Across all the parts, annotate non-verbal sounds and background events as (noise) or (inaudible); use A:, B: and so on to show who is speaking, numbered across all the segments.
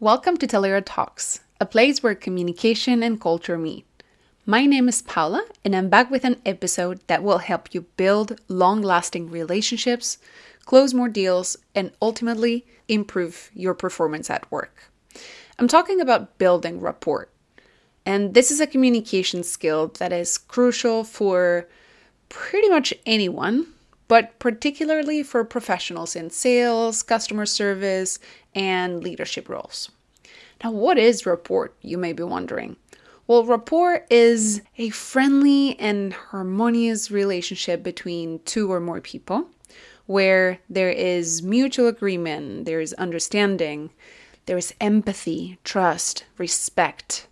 A: Welcome to Talaera Talks, a place where communication and culture meet. My name is Paula, and I'm back with an episode that will help you build long lasting relationships, close more deals, and ultimately improve your performance at work. I'm talking about building rapport. And this is a communication skill that is crucial for pretty much anyone, but particularly for professionals in sales, customer service, and leadership roles. Now, what is rapport, you may be wondering? Well, rapport is a friendly and harmonious relationship between two or more people where there is mutual agreement, there is understanding, there is empathy, trust, respect.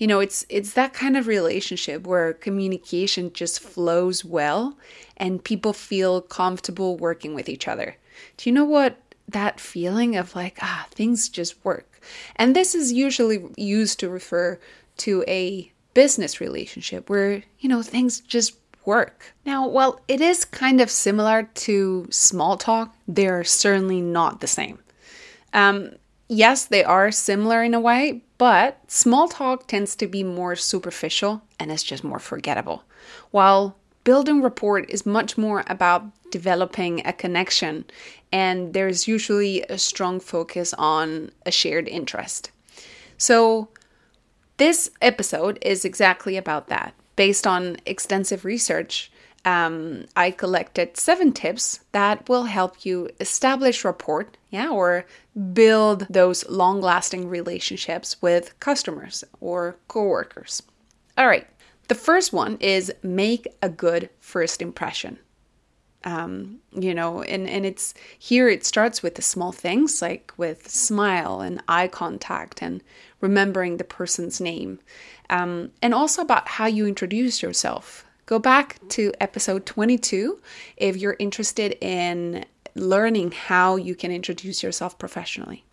A: You know, it's it's that kind of relationship where communication just flows well and people feel comfortable working with each other. Do you know what that feeling of like, ah, things just work. And this is usually used to refer to a business relationship where, you know, things just work. Now, while it is kind of similar to small talk, they're certainly not the same. Um, yes, they are similar in a way, but small talk tends to be more superficial and it's just more forgettable. While building rapport is much more about developing a connection, and there's usually a strong focus on a shared interest. So, this episode is exactly about that. Based on extensive research, um, I collected seven tips that will help you establish rapport, yeah, or build those long lasting relationships with customers or coworkers. All right, the first one is make a good first impression. Um, you know, and, and it's here it starts with the small things like with smile and eye contact and remembering the person's name. Um, and also about how you introduce yourself. Go back to episode 22 if you're interested in learning how you can introduce yourself professionally.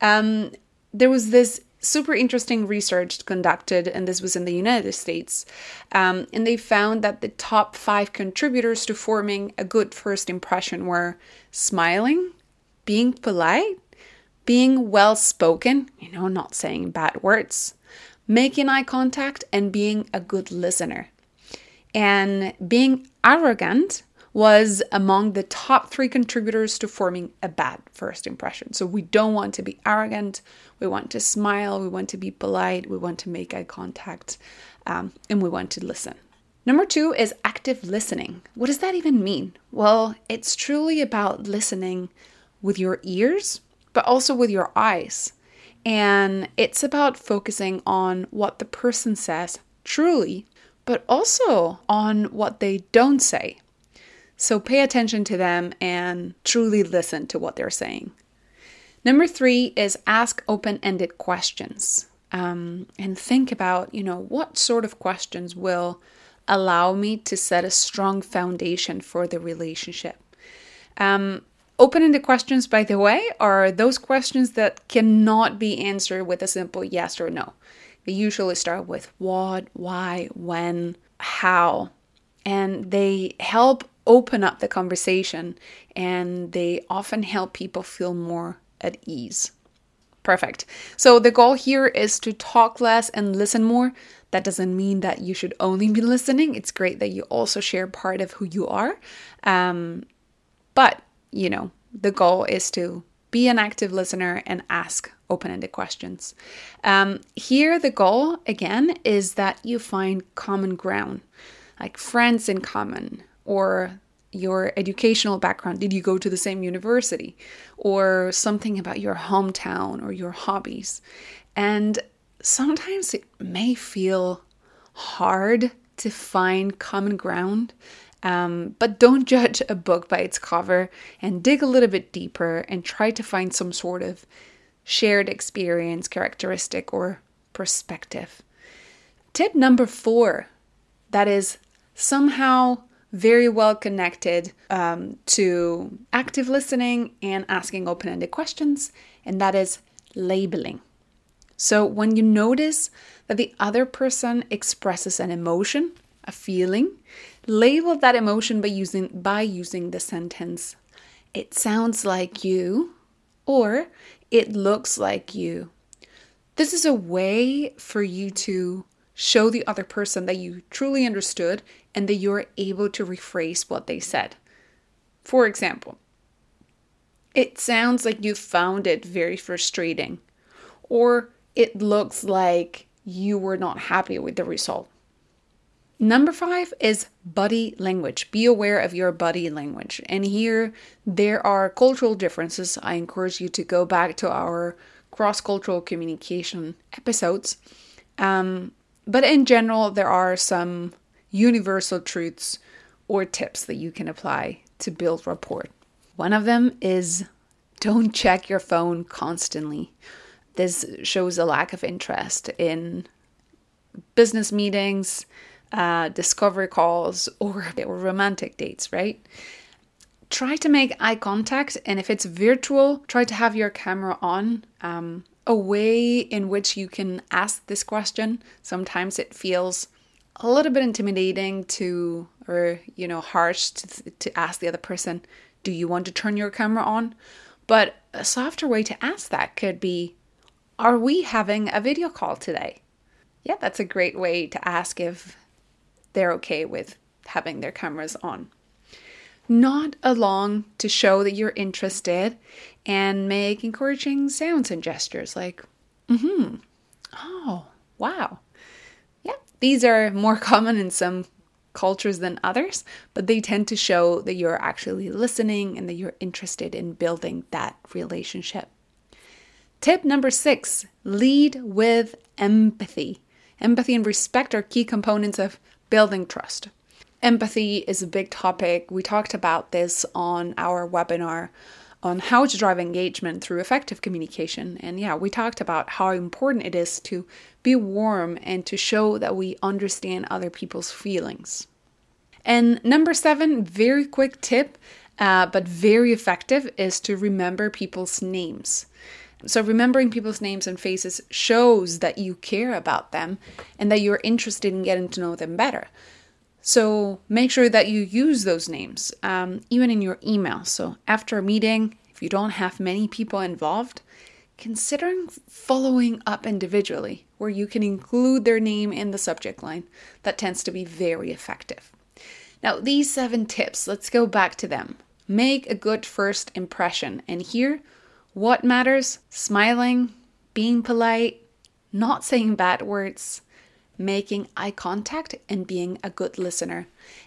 A: Um, there was this super interesting research conducted, and this was in the United States. Um, and they found that the top five contributors to forming a good first impression were smiling, being polite, being well spoken, you know, not saying bad words, making eye contact, and being a good listener. And being arrogant was among the top three contributors to forming a bad first impression. So we don't want to be arrogant, we want to smile, we want to be polite, we want to make eye contact, um, and we want to listen. Number two is active listening. What does that even mean? Well, it's truly about listening with your ears, but also with your eyes. And it's about focusing on what the person says truly, but also on what they don't say. So pay attention to them and truly listen to what they're saying. Number three is ask open ended questions um, and think about, you know, what sort of questions will allow me to set a strong foundation for the relationship. Um, open ended questions, by the way, are those questions that cannot be answered with a simple yes or no. They usually start with what, why, when, how, and they help open up the conversation and they often help people feel more at ease. Perfect. So the goal here is to talk less and listen more. That doesn't mean that you should only be listening. It's great that you also share part of who you are. Um, but, you know, the goal is to be an active listener and ask open ended questions. Um, here, the goal, again, is that you find common ground, like friends in common, or your educational background. Did you go to the same university? Or something about your hometown or your hobbies. And sometimes it may feel hard to find common ground. Um, but don't judge a book by its cover and dig a little bit deeper and try to find some sort of shared experience, characteristic, or perspective. Tip number four that is somehow very well connected um, to active listening and asking open ended questions, and that is labeling. So, when you notice that the other person expresses an emotion, a feeling, label that emotion by using, by using the sentence, it sounds like you, or it looks like you. This is a way for you to show the other person that you truly understood and that you're able to rephrase what they said. For example, it sounds like you found it very frustrating, or it looks like you were not happy with the result. Number five is body language. Be aware of your body language. And here there are cultural differences. I encourage you to go back to our cross cultural communication episodes. Um, but in general, there are some universal truths or tips that you can apply to build rapport. One of them is don't check your phone constantly. This shows a lack of interest in business meetings, uh, discovery calls, or, (laughs) or romantic dates, right? Try to make eye contact, and if it's virtual, try to have your camera on. Um, a way in which you can ask this question. Sometimes it feels a little bit intimidating to, or, you know, harsh to, to ask the other person, Do you want to turn your camera on? But a softer way to ask that could be, Are we having a video call today? Yeah, that's a great way to ask if they're okay with having their cameras on. Nod along to show that you're interested and make encouraging sounds and gestures like, mm hmm, oh, wow. Yeah, these are more (laughs) common in some cultures than others, but they tend to show that you're actually listening and that you're interested in building that relationship. Tip number six lead with empathy. Empathy and respect are key components of building trust. Empathy is a big topic. We talked about this on our webinar on how to drive engagement through effective communication. And yeah, we talked about how important it is to be warm and to show that we understand other people's feelings. And number seven, very quick tip, uh, but very effective, is to remember people's names. So, remembering people's names and faces shows that you care about them and that you're interested in getting to know them better. So make sure that you use those names, um, even in your email. So after a meeting, if you don't have many people involved, considering following up individually, where you can include their name in the subject line. That tends to be very effective. Now, these seven tips, let's go back to them. Make a good first impression. And here, what matters? Smiling, being polite, not saying bad words, making eye contact and being a good listener.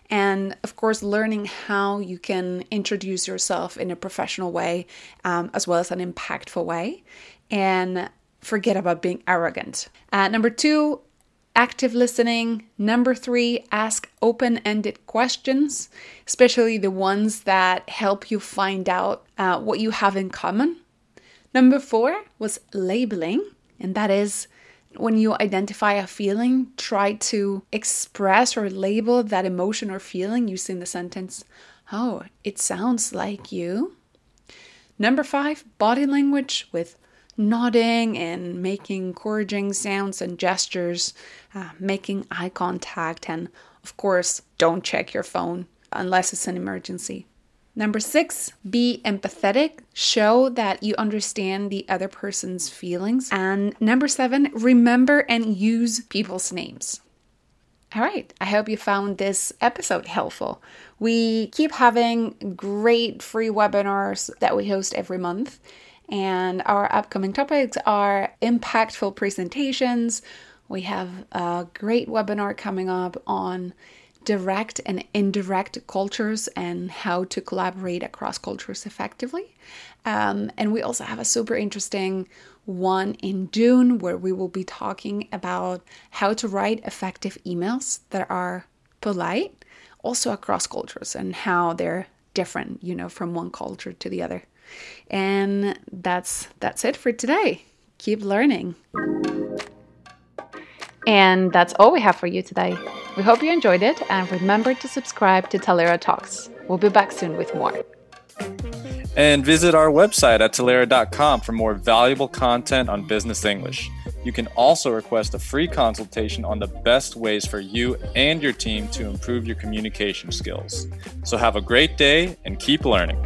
A: And of course, learning how you can introduce yourself in a professional way um, as well as an impactful way. And forget about being arrogant. Uh, number two, active listening. Number three, ask open ended questions, especially the ones that help you find out uh, what you have in common. Number four was labeling, and that is when you identify a feeling, try to express or label that emotion or feeling using the sentence, Oh, it sounds like you. Number five, body language with nodding and making encouraging sounds and gestures, uh, making eye contact, and of course, don't check your phone unless it's an emergency. Number six, be empathetic. Show that you understand the other person's feelings. And number seven, remember and use people's names. All right, I hope you found this episode helpful. We keep having great free webinars that we host every month, and our upcoming topics are impactful presentations. We have a great webinar coming up on direct and indirect cultures and how to collaborate across cultures effectively. Um, and we also have a super interesting one in June where we will be talking about how to write effective emails that are polite, also across cultures, and how they're different, you know, from one culture to the other. And that's that's it for today. Keep learning. And that's all we have for you today. We hope you enjoyed it and remember to subscribe to Talaera Talks. We'll be back soon with more.
B: And visit our website at Talaera.com for more valuable content on business English. You can also request a free consultation on the best ways for you and your team to improve your communication skills. So have a great day and keep learning.